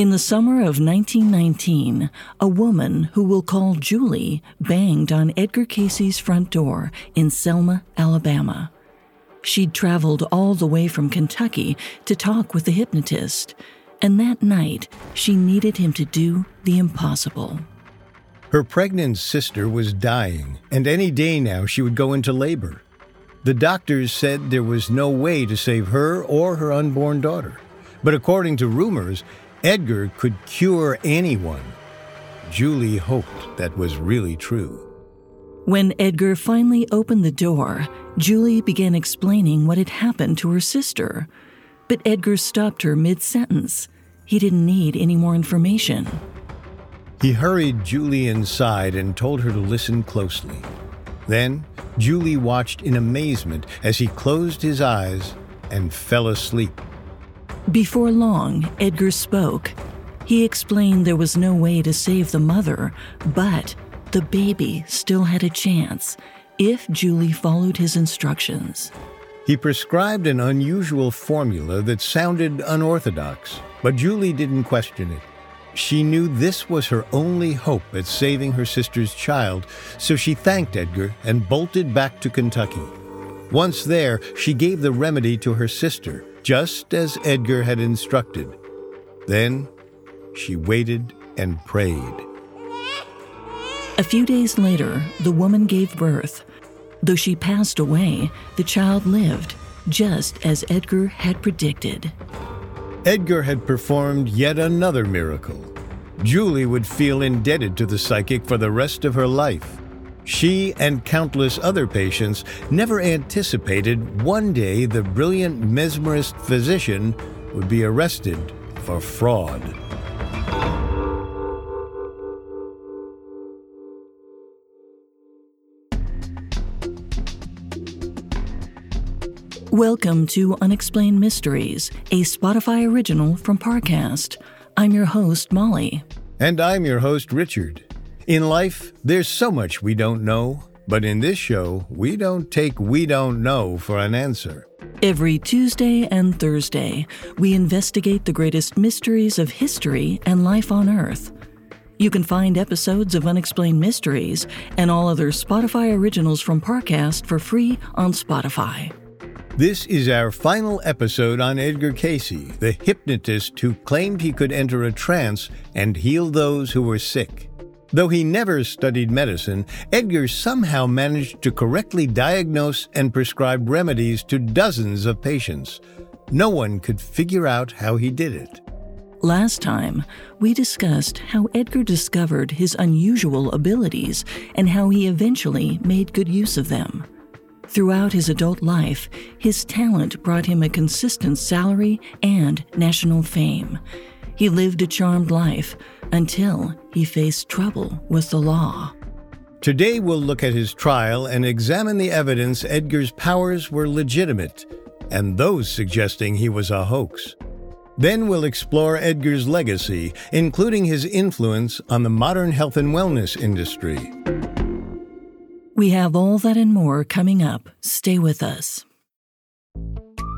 In the summer of 1919, a woman who we'll call Julie banged on Edgar Cayce's front door in Selma, Alabama. She'd traveled all the way from Kentucky to talk with the hypnotist, and that night she needed him to do the impossible. Her pregnant sister was dying, and any day now she would go into labor. The doctors said there was no way to save her or her unborn daughter. But according to rumors, Edgar could cure anyone. Julie hoped that was really true. When Edgar finally opened the door, Julie began explaining what had happened to her sister. But Edgar stopped her mid sentence. He didn't need any more information. He hurried Julie inside and told her to listen closely. Then, Julie watched in amazement as he closed his eyes and fell asleep. Before long, Edgar spoke. He explained there was no way to save the mother, but the baby still had a chance if Julie followed his instructions. He prescribed an unusual formula that sounded unorthodox, but Julie didn't question it. She knew this was her only hope at saving her sister's child, so she thanked Edgar and bolted back to Kentucky. Once there, she gave the remedy to her sister, just as Edgar had instructed. Then she waited and prayed. A few days later, the woman gave birth. Though she passed away, the child lived, just as Edgar had predicted. Edgar had performed yet another miracle. Julie would feel indebted to the psychic for the rest of her life. She and countless other patients never anticipated one day the brilliant mesmerist physician would be arrested for fraud. Welcome to Unexplained Mysteries, a Spotify original from Parcast. I'm your host, Molly. And I'm your host, Richard. In life, there's so much we don't know, but in this show, we don't take we don't know for an answer. Every Tuesday and Thursday, we investigate the greatest mysteries of history and life on Earth. You can find episodes of Unexplained Mysteries and all other Spotify originals from Parcast for free on Spotify. This is our final episode on Edgar Cayce, the hypnotist who claimed he could enter a trance and heal those who were sick. Though he never studied medicine, Edgar somehow managed to correctly diagnose and prescribe remedies to dozens of patients. No one could figure out how he did it. Last time, we discussed how Edgar discovered his unusual abilities and how he eventually made good use of them. Throughout his adult life, his talent brought him a consistent salary and national fame. He lived a charmed life until he faced trouble with the law. Today, we'll look at his trial and examine the evidence Edgar's powers were legitimate and those suggesting he was a hoax. Then we'll explore Edgar's legacy, including his influence on the modern health and wellness industry. We have all that and more coming up. Stay with us.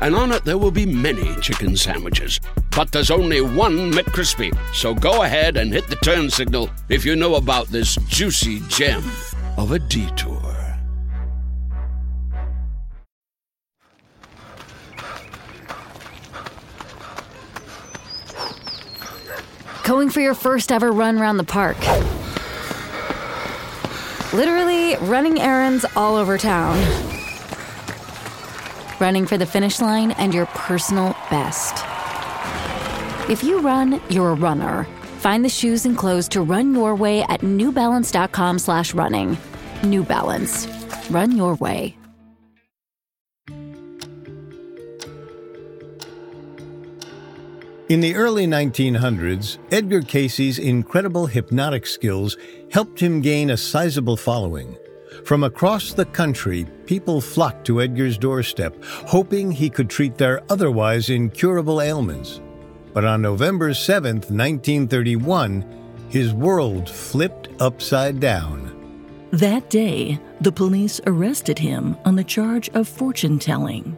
and on it there will be many chicken sandwiches. But there's only one McCrispy. So go ahead and hit the turn signal if you know about this juicy gem of a detour. Going for your first ever run around the park. Literally running errands all over town running for the finish line and your personal best. If you run, you're a runner. Find the shoes and clothes to run your way at newbalance.com slash running. New Balance. Run your way. In the early 1900s, Edgar Cayce's incredible hypnotic skills helped him gain a sizable following. From across the country, people flocked to Edgar's doorstep, hoping he could treat their otherwise incurable ailments. But on November 7, 1931, his world flipped upside down. That day, the police arrested him on the charge of fortune telling.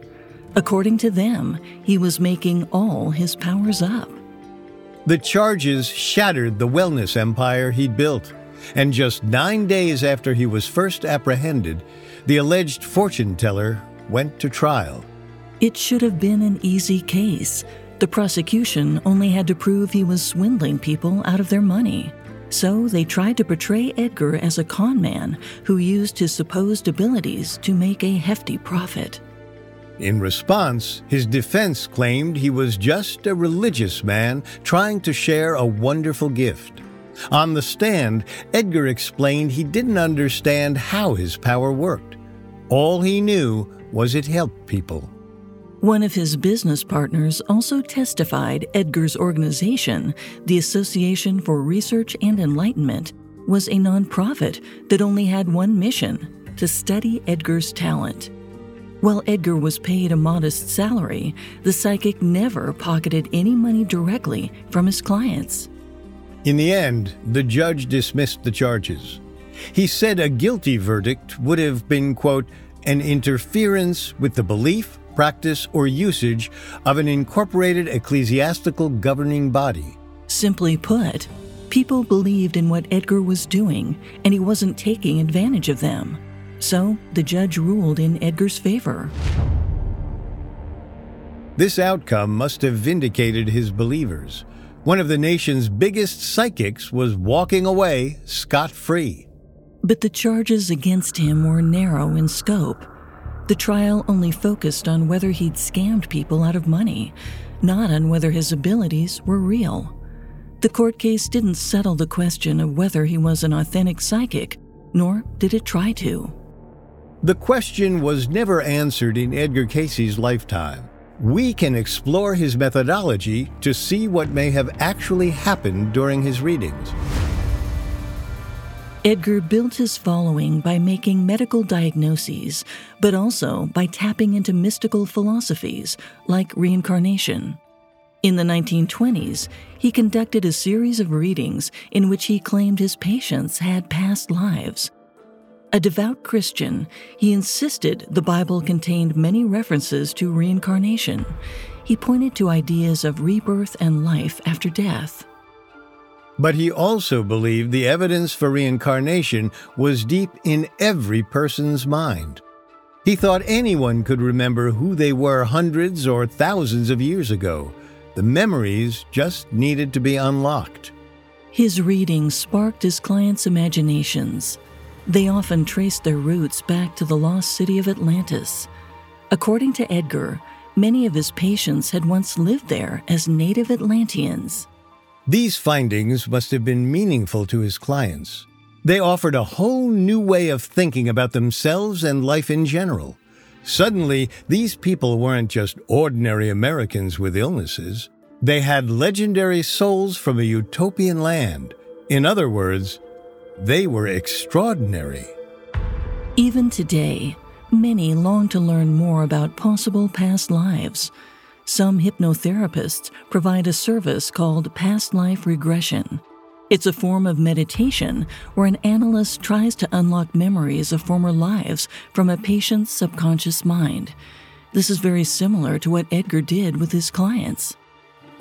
According to them, he was making all his powers up. The charges shattered the wellness empire he'd built, and just nine days after he was first apprehended, the alleged fortune teller went to trial. It should have been an easy case. The prosecution only had to prove he was swindling people out of their money. So they tried to portray Edgar as a con man who used his supposed abilities to make a hefty profit. In response, his defense claimed he was just a religious man trying to share a wonderful gift. On the stand, Edgar explained he didn't understand how his power worked. All he knew was it helped people. One of his business partners also testified Edgar's organization, the Association for Research and Enlightenment, was a nonprofit that only had one mission to study Edgar's talent. While Edgar was paid a modest salary, the psychic never pocketed any money directly from his clients. In the end, the judge dismissed the charges. He said a guilty verdict would have been, quote, an interference with the belief, practice, or usage of an incorporated ecclesiastical governing body. Simply put, people believed in what Edgar was doing, and he wasn't taking advantage of them. So the judge ruled in Edgar's favor. This outcome must have vindicated his believers. One of the nation's biggest psychics was walking away scot free. But the charges against him were narrow in scope. The trial only focused on whether he'd scammed people out of money, not on whether his abilities were real. The court case didn't settle the question of whether he was an authentic psychic, nor did it try to. The question was never answered in Edgar Cayce's lifetime. We can explore his methodology to see what may have actually happened during his readings. Edgar built his following by making medical diagnoses, but also by tapping into mystical philosophies like reincarnation. In the 1920s, he conducted a series of readings in which he claimed his patients had past lives. A devout Christian, he insisted the Bible contained many references to reincarnation. He pointed to ideas of rebirth and life after death. But he also believed the evidence for reincarnation was deep in every person's mind. He thought anyone could remember who they were hundreds or thousands of years ago. The memories just needed to be unlocked. His readings sparked his clients' imaginations. They often traced their roots back to the lost city of Atlantis. According to Edgar, many of his patients had once lived there as native Atlanteans. These findings must have been meaningful to his clients. They offered a whole new way of thinking about themselves and life in general. Suddenly, these people weren't just ordinary Americans with illnesses. They had legendary souls from a utopian land. In other words, they were extraordinary. Even today, many long to learn more about possible past lives. Some hypnotherapists provide a service called past life regression. It's a form of meditation where an analyst tries to unlock memories of former lives from a patient's subconscious mind. This is very similar to what Edgar did with his clients.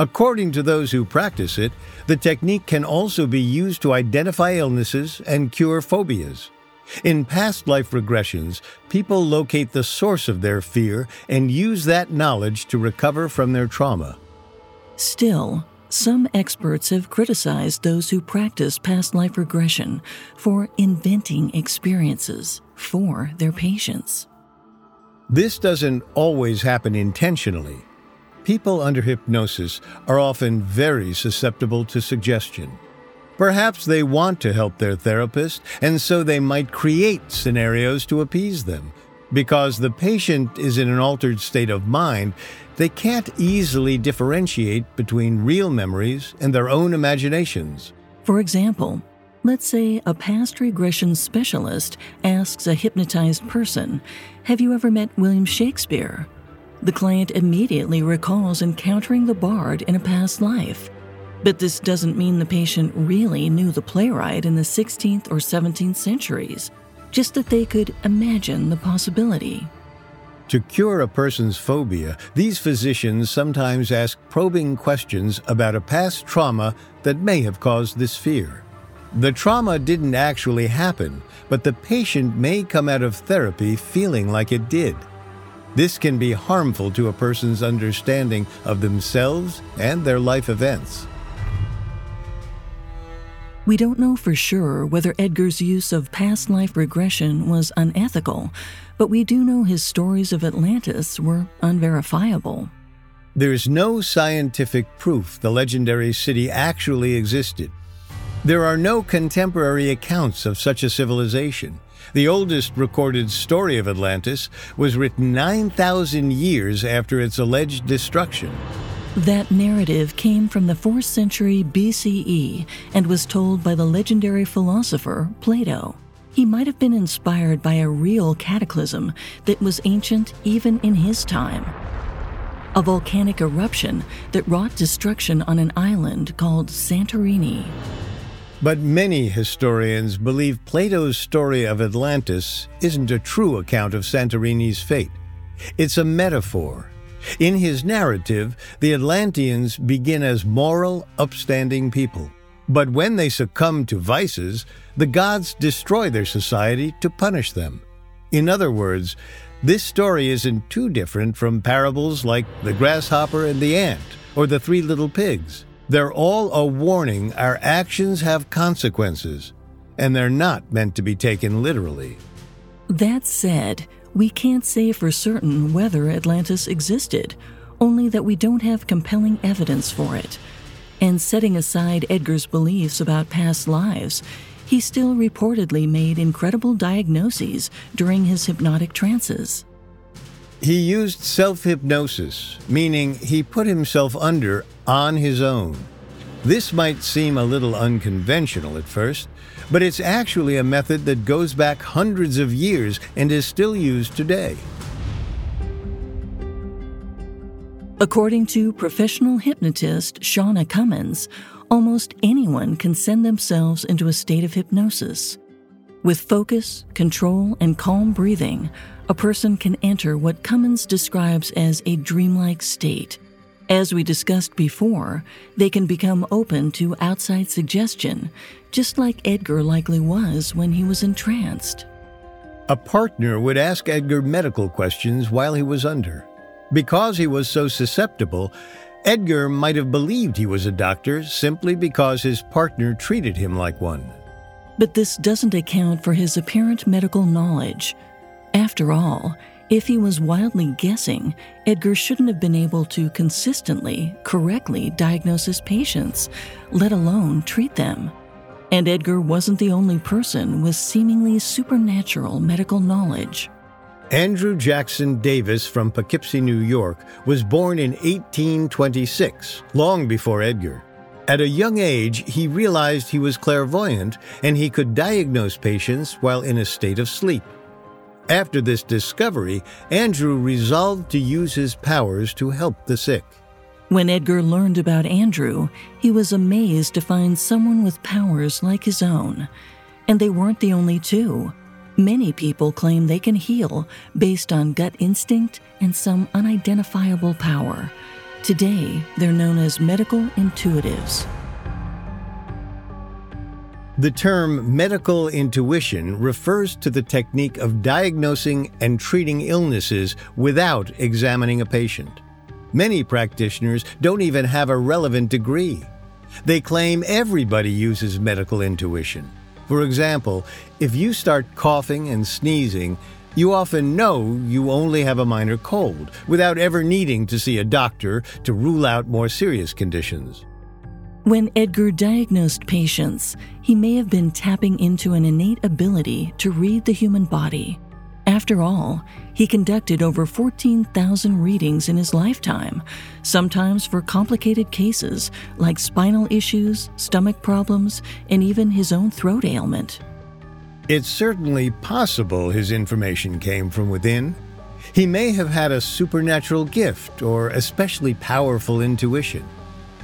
According to those who practice it, the technique can also be used to identify illnesses and cure phobias. In past life regressions, people locate the source of their fear and use that knowledge to recover from their trauma. Still, some experts have criticized those who practice past life regression for inventing experiences for their patients. This doesn't always happen intentionally. People under hypnosis are often very susceptible to suggestion. Perhaps they want to help their therapist, and so they might create scenarios to appease them. Because the patient is in an altered state of mind, they can't easily differentiate between real memories and their own imaginations. For example, let's say a past regression specialist asks a hypnotized person, Have you ever met William Shakespeare? The client immediately recalls encountering the bard in a past life. But this doesn't mean the patient really knew the playwright in the 16th or 17th centuries, just that they could imagine the possibility. To cure a person's phobia, these physicians sometimes ask probing questions about a past trauma that may have caused this fear. The trauma didn't actually happen, but the patient may come out of therapy feeling like it did. This can be harmful to a person's understanding of themselves and their life events. We don't know for sure whether Edgar's use of past life regression was unethical, but we do know his stories of Atlantis were unverifiable. There's no scientific proof the legendary city actually existed. There are no contemporary accounts of such a civilization. The oldest recorded story of Atlantis was written 9,000 years after its alleged destruction. That narrative came from the 4th century BCE and was told by the legendary philosopher Plato. He might have been inspired by a real cataclysm that was ancient even in his time. A volcanic eruption that wrought destruction on an island called Santorini. But many historians believe Plato's story of Atlantis isn't a true account of Santorini's fate. It's a metaphor in his narrative, the Atlanteans begin as moral, upstanding people. But when they succumb to vices, the gods destroy their society to punish them. In other words, this story isn't too different from parables like the grasshopper and the ant or the three little pigs. They're all a warning our actions have consequences, and they're not meant to be taken literally. That said, we can't say for certain whether Atlantis existed, only that we don't have compelling evidence for it. And setting aside Edgar's beliefs about past lives, he still reportedly made incredible diagnoses during his hypnotic trances. He used self hypnosis, meaning he put himself under on his own. This might seem a little unconventional at first, but it's actually a method that goes back hundreds of years and is still used today. According to professional hypnotist Shauna Cummins, almost anyone can send themselves into a state of hypnosis. With focus, control, and calm breathing, a person can enter what Cummins describes as a dreamlike state. As we discussed before, they can become open to outside suggestion, just like Edgar likely was when he was entranced. A partner would ask Edgar medical questions while he was under. Because he was so susceptible, Edgar might have believed he was a doctor simply because his partner treated him like one. But this doesn't account for his apparent medical knowledge. After all, if he was wildly guessing, Edgar shouldn't have been able to consistently, correctly diagnose his patients, let alone treat them. And Edgar wasn't the only person with seemingly supernatural medical knowledge. Andrew Jackson Davis from Poughkeepsie, New York, was born in 1826, long before Edgar. At a young age, he realized he was clairvoyant and he could diagnose patients while in a state of sleep. After this discovery, Andrew resolved to use his powers to help the sick. When Edgar learned about Andrew, he was amazed to find someone with powers like his own. And they weren't the only two. Many people claim they can heal based on gut instinct and some unidentifiable power. Today, they're known as medical intuitives. The term medical intuition refers to the technique of diagnosing and treating illnesses without examining a patient. Many practitioners don't even have a relevant degree. They claim everybody uses medical intuition. For example, if you start coughing and sneezing, you often know you only have a minor cold without ever needing to see a doctor to rule out more serious conditions. When Edgar diagnosed patients, he may have been tapping into an innate ability to read the human body. After all, he conducted over 14,000 readings in his lifetime, sometimes for complicated cases like spinal issues, stomach problems, and even his own throat ailment. It's certainly possible his information came from within. He may have had a supernatural gift or especially powerful intuition.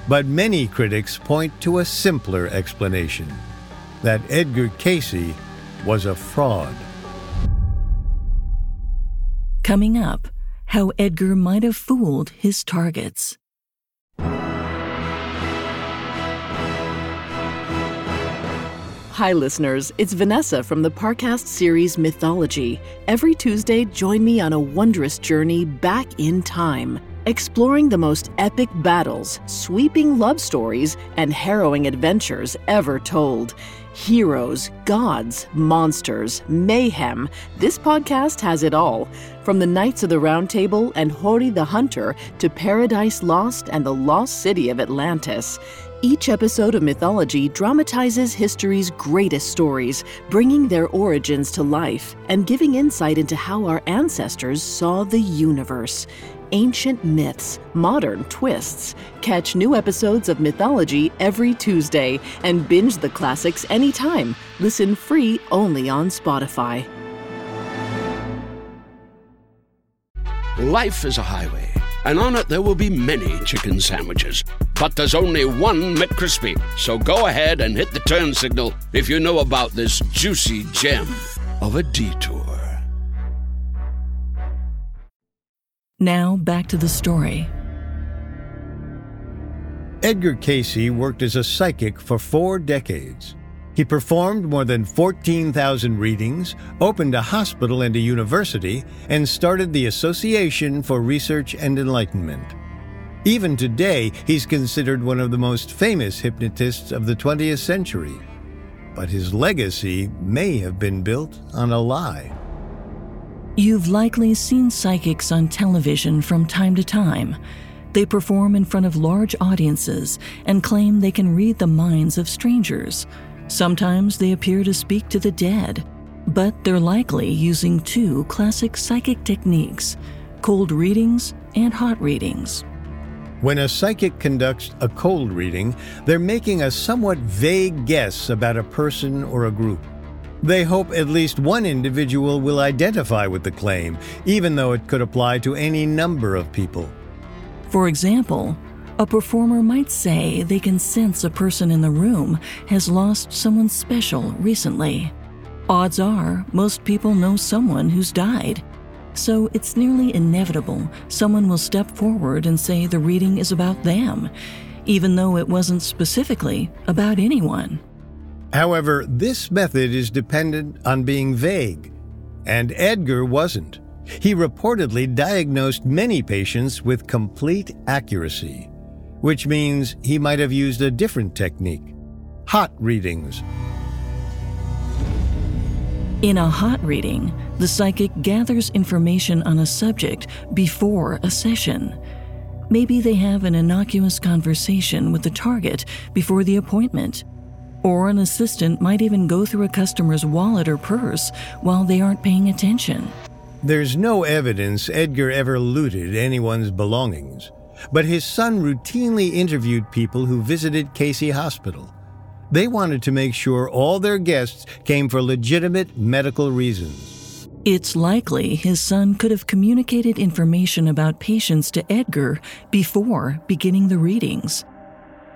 But many critics point to a simpler explanation that Edgar Cayce was a fraud. Coming up, how Edgar might have fooled his targets. Hi, listeners. It's Vanessa from the Parcast series Mythology. Every Tuesday, join me on a wondrous journey back in time, exploring the most epic battles, sweeping love stories, and harrowing adventures ever told. Heroes, gods, monsters, mayhem. This podcast has it all. From the Knights of the Round Table and Hori the Hunter to Paradise Lost and the Lost City of Atlantis. Each episode of Mythology dramatizes history's greatest stories, bringing their origins to life and giving insight into how our ancestors saw the universe. Ancient myths, modern twists. Catch new episodes of Mythology every Tuesday and binge the classics anytime. Listen free only on Spotify. Life is a highway, and on it there will be many chicken sandwiches. But there's only one McCrispy. So go ahead and hit the turn signal if you know about this juicy gem of a detour. Now back to the story. Edgar Cayce worked as a psychic for four decades. He performed more than 14,000 readings, opened a hospital and a university, and started the Association for Research and Enlightenment. Even today, he's considered one of the most famous hypnotists of the 20th century. But his legacy may have been built on a lie. You've likely seen psychics on television from time to time. They perform in front of large audiences and claim they can read the minds of strangers. Sometimes they appear to speak to the dead, but they're likely using two classic psychic techniques cold readings and hot readings. When a psychic conducts a cold reading, they're making a somewhat vague guess about a person or a group. They hope at least one individual will identify with the claim, even though it could apply to any number of people. For example, a performer might say they can sense a person in the room has lost someone special recently. Odds are, most people know someone who's died. So it's nearly inevitable someone will step forward and say the reading is about them, even though it wasn't specifically about anyone. However, this method is dependent on being vague, and Edgar wasn't. He reportedly diagnosed many patients with complete accuracy, which means he might have used a different technique hot readings. In a hot reading, the psychic gathers information on a subject before a session. Maybe they have an innocuous conversation with the target before the appointment. Or an assistant might even go through a customer's wallet or purse while they aren't paying attention. There's no evidence Edgar ever looted anyone's belongings, but his son routinely interviewed people who visited Cayce Hospital. They wanted to make sure all their guests came for legitimate medical reasons. It's likely his son could have communicated information about patients to Edgar before beginning the readings.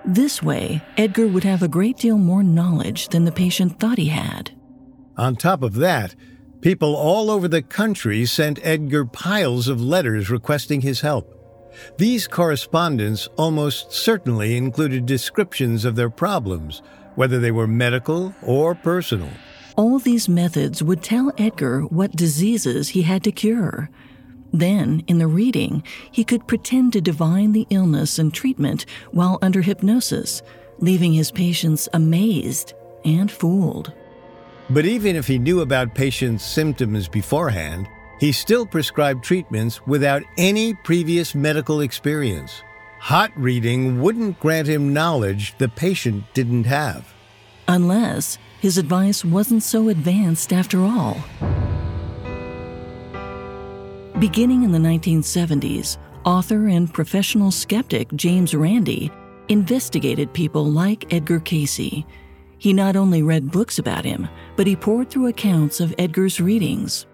This way, Edgar would have a great deal more knowledge than the patient thought he had. On top of that, people all over the country sent Edgar piles of letters requesting his help. These correspondence almost certainly included descriptions of their problems, whether they were medical or personal. All these methods would tell Edgar what diseases he had to cure. Then, in the reading, he could pretend to divine the illness and treatment while under hypnosis, leaving his patients amazed and fooled. But even if he knew about patients' symptoms beforehand, he still prescribed treatments without any previous medical experience. Hot reading wouldn't grant him knowledge the patient didn't have. Unless his advice wasn't so advanced after all. Beginning in the 1970s, author and professional skeptic James Randi investigated people like Edgar Cayce. He not only read books about him, but he poured through accounts of Edgar's readings.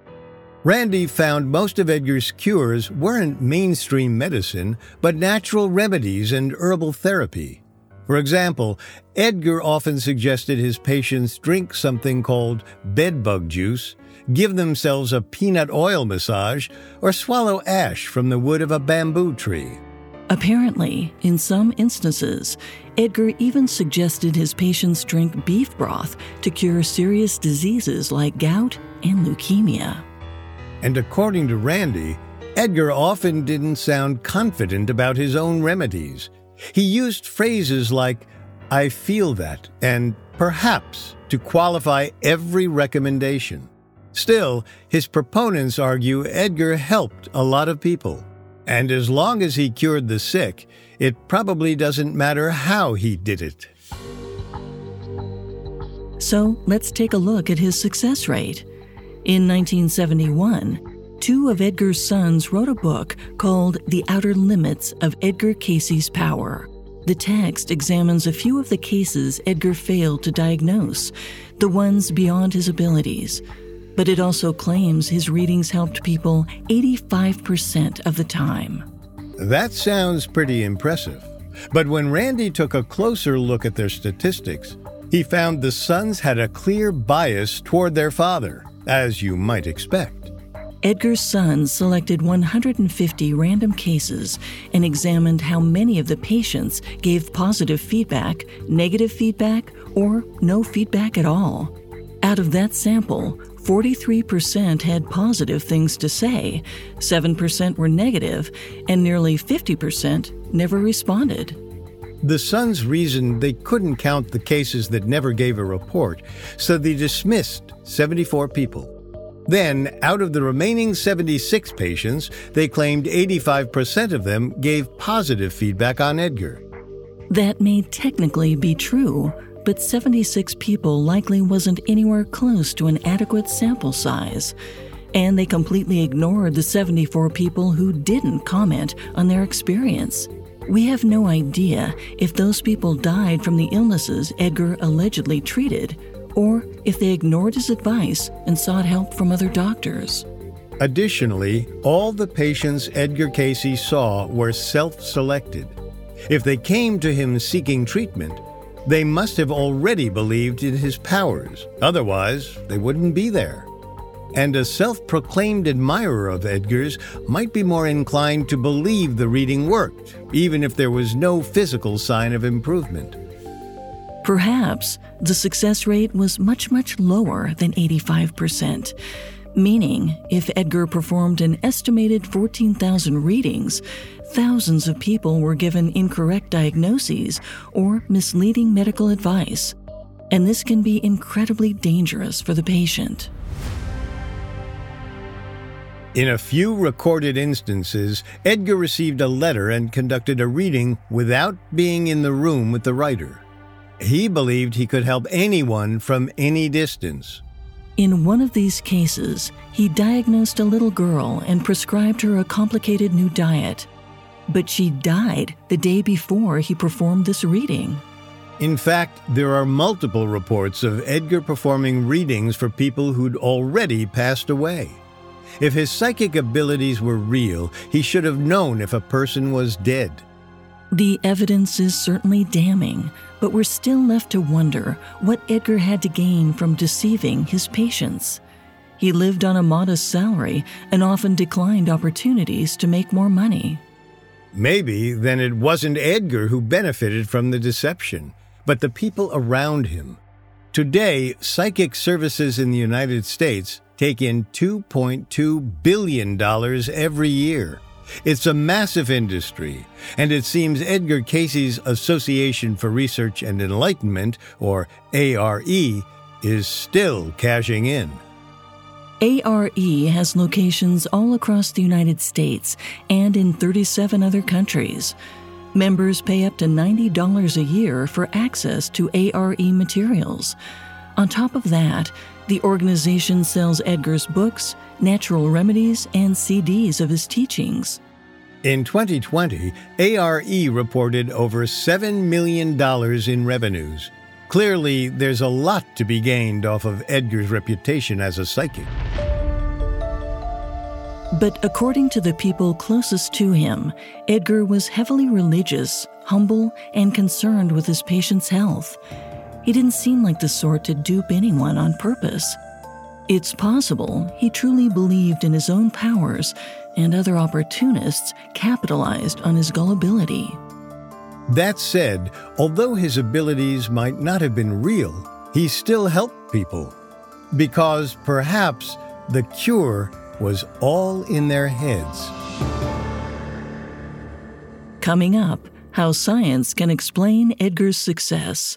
Randi found most of Edgar's cures weren't mainstream medicine, but natural remedies and herbal therapy. For example, Edgar often suggested his patients drink something called bedbug juice, give themselves a peanut oil massage, or swallow ash from the wood of a bamboo tree. Apparently, in some instances, Edgar even suggested his patients drink beef broth to cure serious diseases like gout and leukemia. And according to Randi, Edgar often didn't sound confident about his own remedies. He used phrases like, I feel that, and perhaps to qualify every recommendation. Still, his proponents argue Edgar helped a lot of people. And as long as he cured the sick, it probably doesn't matter how he did it. So let's take a look at his success rate. In 1971, two of Edgar's sons wrote a book called The Outer Limits of Edgar Cayce's Power. The text examines a few of the cases Edgar failed to diagnose, the ones beyond his abilities. But it also claims his readings helped people 85% of the time. That sounds pretty impressive. But when Randi took a closer look at their statistics, he found the sons had a clear bias toward their father, as you might expect. Edgar's sons selected 150 random cases and examined how many of the patients gave positive feedback, negative feedback, or no feedback at all. Out of that sample, 43% had positive things to say, 7% were negative, and nearly 50% never responded. The Sons reasoned they couldn't count the cases that never gave a report, so they dismissed 74 people. Then, out of the remaining 76 patients, they claimed 85% of them gave positive feedback on Edgar. That may technically be true, but 76 people likely wasn't anywhere close to an adequate sample size. And they completely ignored the 74 people who didn't comment on their experience. We have no idea if those people died from the illnesses Edgar allegedly treated or if they ignored his advice and sought help from other doctors. Additionally, all the patients Edgar Cayce saw were self selected. If they came to him seeking treatment, they must have already believed in his powers, otherwise, they wouldn't be there. And a self proclaimed admirer of Edgar's might be more inclined to believe the reading worked, even if there was no physical sign of improvement. Perhaps the success rate was much, much lower than 85%. Meaning, if Edgar performed an estimated 14,000 readings, thousands of people were given incorrect diagnoses or misleading medical advice. And this can be incredibly dangerous for the patient. In a few recorded instances, Edgar received a letter and conducted a reading without being in the room with the writer. He believed he could help anyone from any distance. In one of these cases, he diagnosed a little girl and prescribed her a complicated new diet. But she died the day before he performed this reading. In fact, there are multiple reports of Edgar performing readings for people who'd already passed away. If his psychic abilities were real, he should have known if a person was dead. The evidence is certainly damning, but we're still left to wonder what Edgar had to gain from deceiving his patients. He lived on a modest salary and often declined opportunities to make more money. Maybe then it wasn't Edgar who benefited from the deception, but the people around him. Today, psychic services in the United States take in $2.2 billion every year. It's a massive industry, and it seems Edgar Cayce's Association for Research and Enlightenment, or ARE, is still cashing in. ARE has locations all across the United States and in 37 other countries. Members pay up to $90 a year for access to ARE materials. On top of that, the organization sells Edgar's books, natural remedies, and CDs of his teachings. In 2020, ARE reported over $7 million in revenues. Clearly, there's a lot to be gained off of Edgar's reputation as a psychic. But according to the people closest to him, Edgar was heavily religious, humble, and concerned with his patient's health. He didn't seem like the sort to dupe anyone on purpose. It's possible he truly believed in his own powers and other opportunists capitalized on his gullibility. That said, although his abilities might not have been real, he still helped people. Because perhaps the cure was all in their heads. Coming up, how science can explain Edgar's success.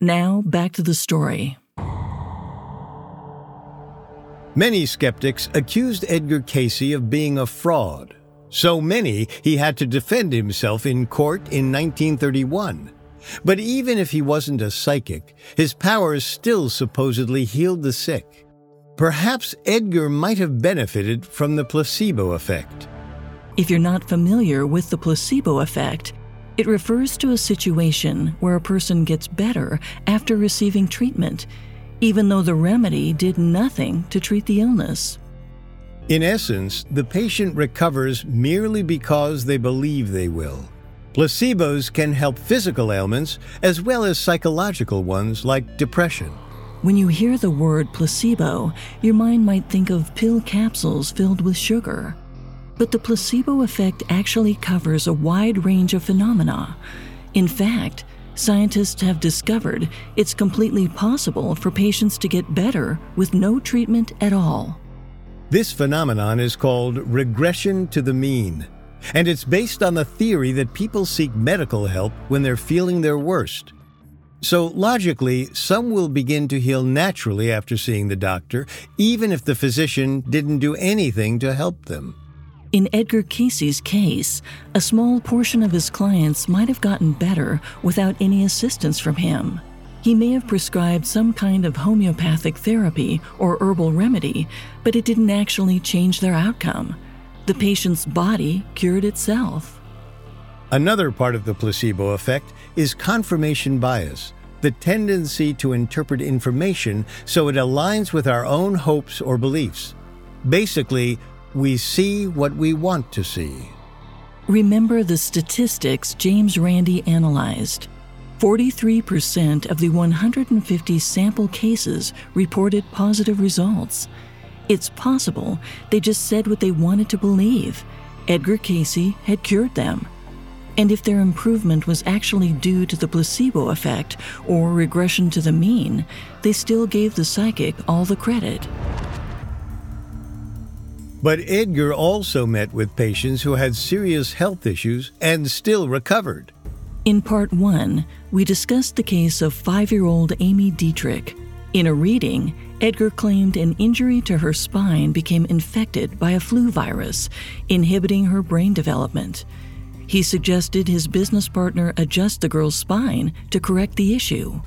Now, back to the story. Many skeptics accused Edgar Cayce of being a fraud. So many, he had to defend himself in court in 1931. But even if he wasn't a psychic, his powers still supposedly healed the sick. Perhaps Edgar might have benefited from the placebo effect. If you're not familiar with the placebo effect, it refers to a situation where a person gets better after receiving treatment, even though the remedy did nothing to treat the illness. In essence, the patient recovers merely because they believe they will. Placebos can help physical ailments as well as psychological ones like depression. When you hear the word placebo, your mind might think of pill capsules filled with sugar. But the placebo effect actually covers a wide range of phenomena. In fact, scientists have discovered it's completely possible for patients to get better with no treatment at all. This phenomenon is called regression to the mean, and it's based on the theory that people seek medical help when they're feeling their worst. So, logically, some will begin to heal naturally after seeing the doctor, even if the physician didn't do anything to help them. In Edgar Cayce's case, a small portion of his clients might have gotten better without any assistance from him. He may have prescribed some kind of homeopathic therapy or herbal remedy, but it didn't actually change their outcome. The patient's body cured itself. Another part of the placebo effect is confirmation bias, the tendency to interpret information so it aligns with our own hopes or beliefs. Basically, we see what we want to see. Remember the statistics James Randi analyzed. 43% of the 150 sample cases reported positive results. It's possible they just said what they wanted to believe. Edgar Cayce had cured them. And if their improvement was actually due to the placebo effect or regression to the mean, they still gave the psychic all the credit. But Edgar also met with patients who had serious health issues and still recovered. In part one, we discussed the case of five year old Amy Dietrich. In a reading, Edgar claimed an injury to her spine became infected by a flu virus, inhibiting her brain development. He suggested his business partner adjust the girl's spine to correct the issue.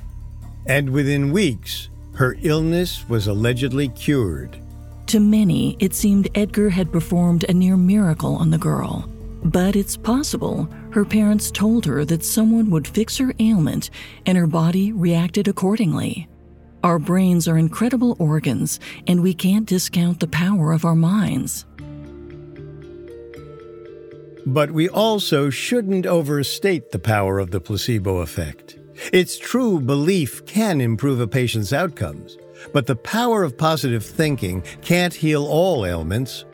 And within weeks, her illness was allegedly cured. To many, it seemed Edgar had performed a near miracle on the girl. But it's possible her parents told her that someone would fix her ailment and her body reacted accordingly. Our brains are incredible organs, and we can't discount the power of our minds. But we also shouldn't overstate the power of the placebo effect. Its true belief can improve a patient's outcomes, but the power of positive thinking can't heal all ailments.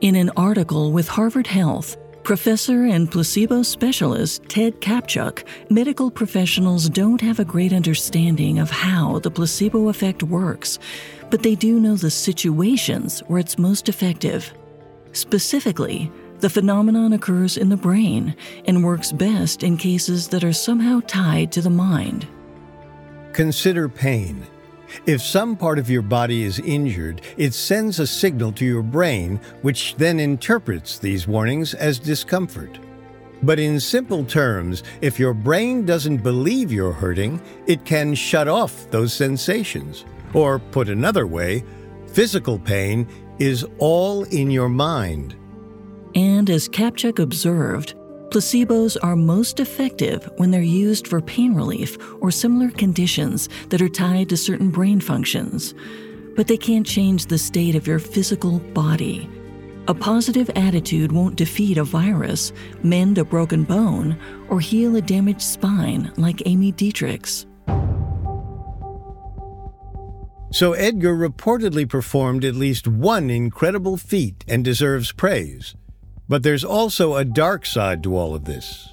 In an article with Harvard Health, Professor and placebo specialist Ted Kaptchuk, medical professionals don't have a great understanding of how the placebo effect works, but they do know the situations where it's most effective. Specifically, the phenomenon occurs in the brain and works best in cases that are somehow tied to the mind. Consider pain. If some part of your body is injured, it sends a signal to your brain, which then interprets these warnings as discomfort. But in simple terms, if your brain doesn't believe you're hurting, it can shut off those sensations. Or, put another way, physical pain is all in your mind. And as Kaptchuk observed, Placebos are most effective when they're used for pain relief or similar conditions that are tied to certain brain functions. But they can't change the state of your physical body. A positive attitude won't defeat a virus, mend a broken bone, or heal a damaged spine like Amy Dietrich's. So Edgar reportedly performed at least one incredible feat and deserves praise. But there's also a dark side to all of this.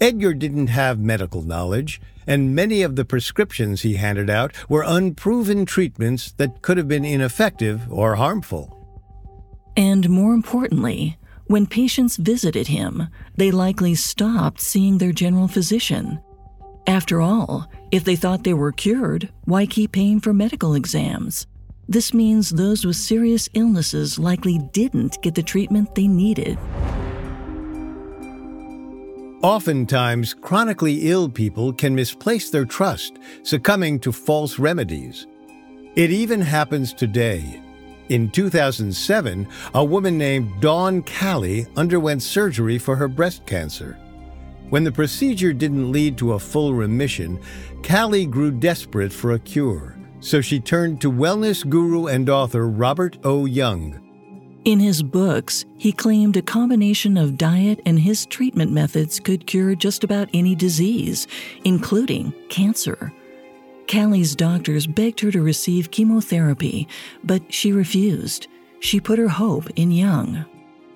Edgar didn't have medical knowledge, and many of the prescriptions he handed out were unproven treatments that could have been ineffective or harmful. And more importantly, when patients visited him, they likely stopped seeing their general physician. After all, if they thought they were cured, why keep paying for medical exams? This means those with serious illnesses likely didn't get the treatment they needed. Oftentimes, chronically ill people can misplace their trust, succumbing to false remedies. It even happens today. In 2007, a woman named Dawn Kali underwent surgery for her breast cancer. When the procedure didn't lead to a full remission, Kali grew desperate for a cure so she turned to wellness guru and author Robert O. Young. In his books, he claimed a combination of diet and his treatment methods could cure just about any disease, including cancer. Kali's doctors begged her to receive chemotherapy, but she refused. She put her hope in Young.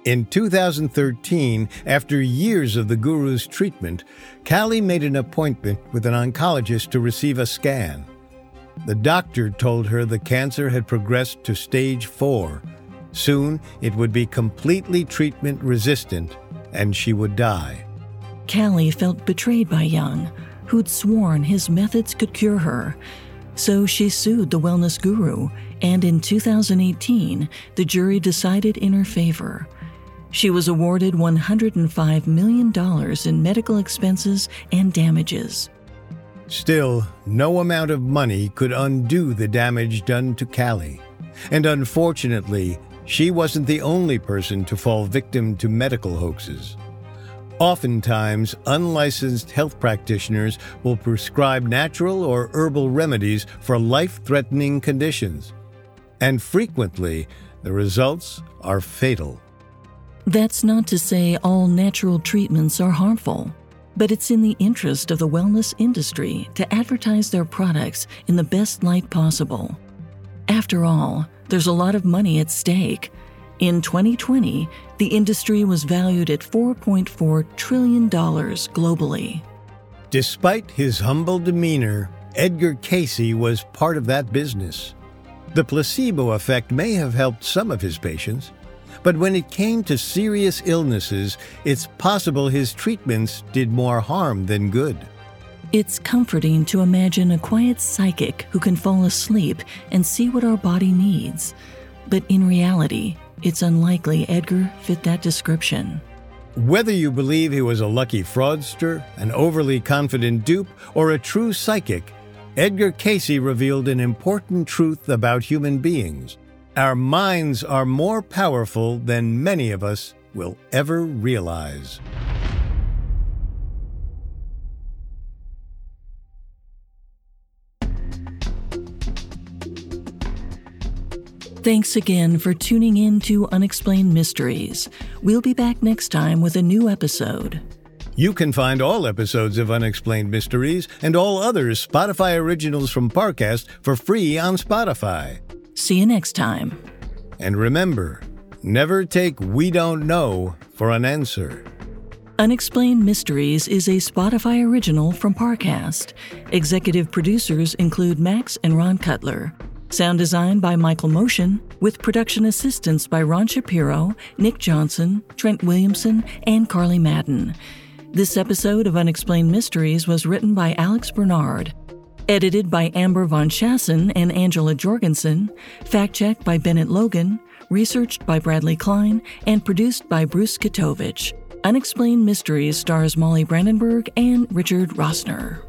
In 2013, after years of the guru's treatment, Kali made an appointment with an oncologist to receive a scan. The doctor told her the cancer had progressed to stage four. Soon it would be completely treatment resistant and she would die. Kali felt betrayed by Young, who'd sworn his methods could cure her. So she sued the wellness guru, and in 2018, the jury decided in her favor. She was awarded $105 million in medical expenses and damages. Still, no amount of money could undo the damage done to Kali. And unfortunately, she wasn't the only person to fall victim to medical hoaxes. Oftentimes, unlicensed health practitioners will prescribe natural or herbal remedies for life threatening conditions. And frequently, the results are fatal. That's not to say all natural treatments are harmful but it's in the interest of the wellness industry to advertise their products in the best light possible. After all, there's a lot of money at stake. In 2020, the industry was valued at $4.4 trillion globally. Despite his humble demeanor, Edgar Cayce was part of that business. The placebo effect may have helped some of his patients, but when it came to serious illnesses, it's possible his treatments did more harm than good. It's comforting to imagine a quiet psychic who can fall asleep and see what our body needs. But in reality, it's unlikely Edgar fit that description. Whether you believe he was a lucky fraudster, an overly confident dupe, or a true psychic, Edgar Cayce revealed an important truth about human beings. Our minds are more powerful than many of us will ever realize. Thanks again for tuning in to Unexplained Mysteries. We'll be back next time with a new episode. You can find all episodes of Unexplained Mysteries and all other Spotify originals from Parcast for free on Spotify. See you next time. And remember, never take We Don't Know for an answer. Unexplained Mysteries is a Spotify original from Parcast. Executive producers include Max and Ron Cutler. Sound design by Michael Motion, with production assistance by Ron Shapiro, Nick Johnson, Trent Williamson, and Carly Madden. This episode of Unexplained Mysteries was written by Alex Bernard, Edited by Amber Von Chassen and Angela Jorgensen, fact checked by Bennett Logan, researched by Bradley Klein, and produced by Bruce Katovich. Unexplained Mysteries stars Molly Brandenburg and Richard Rossner.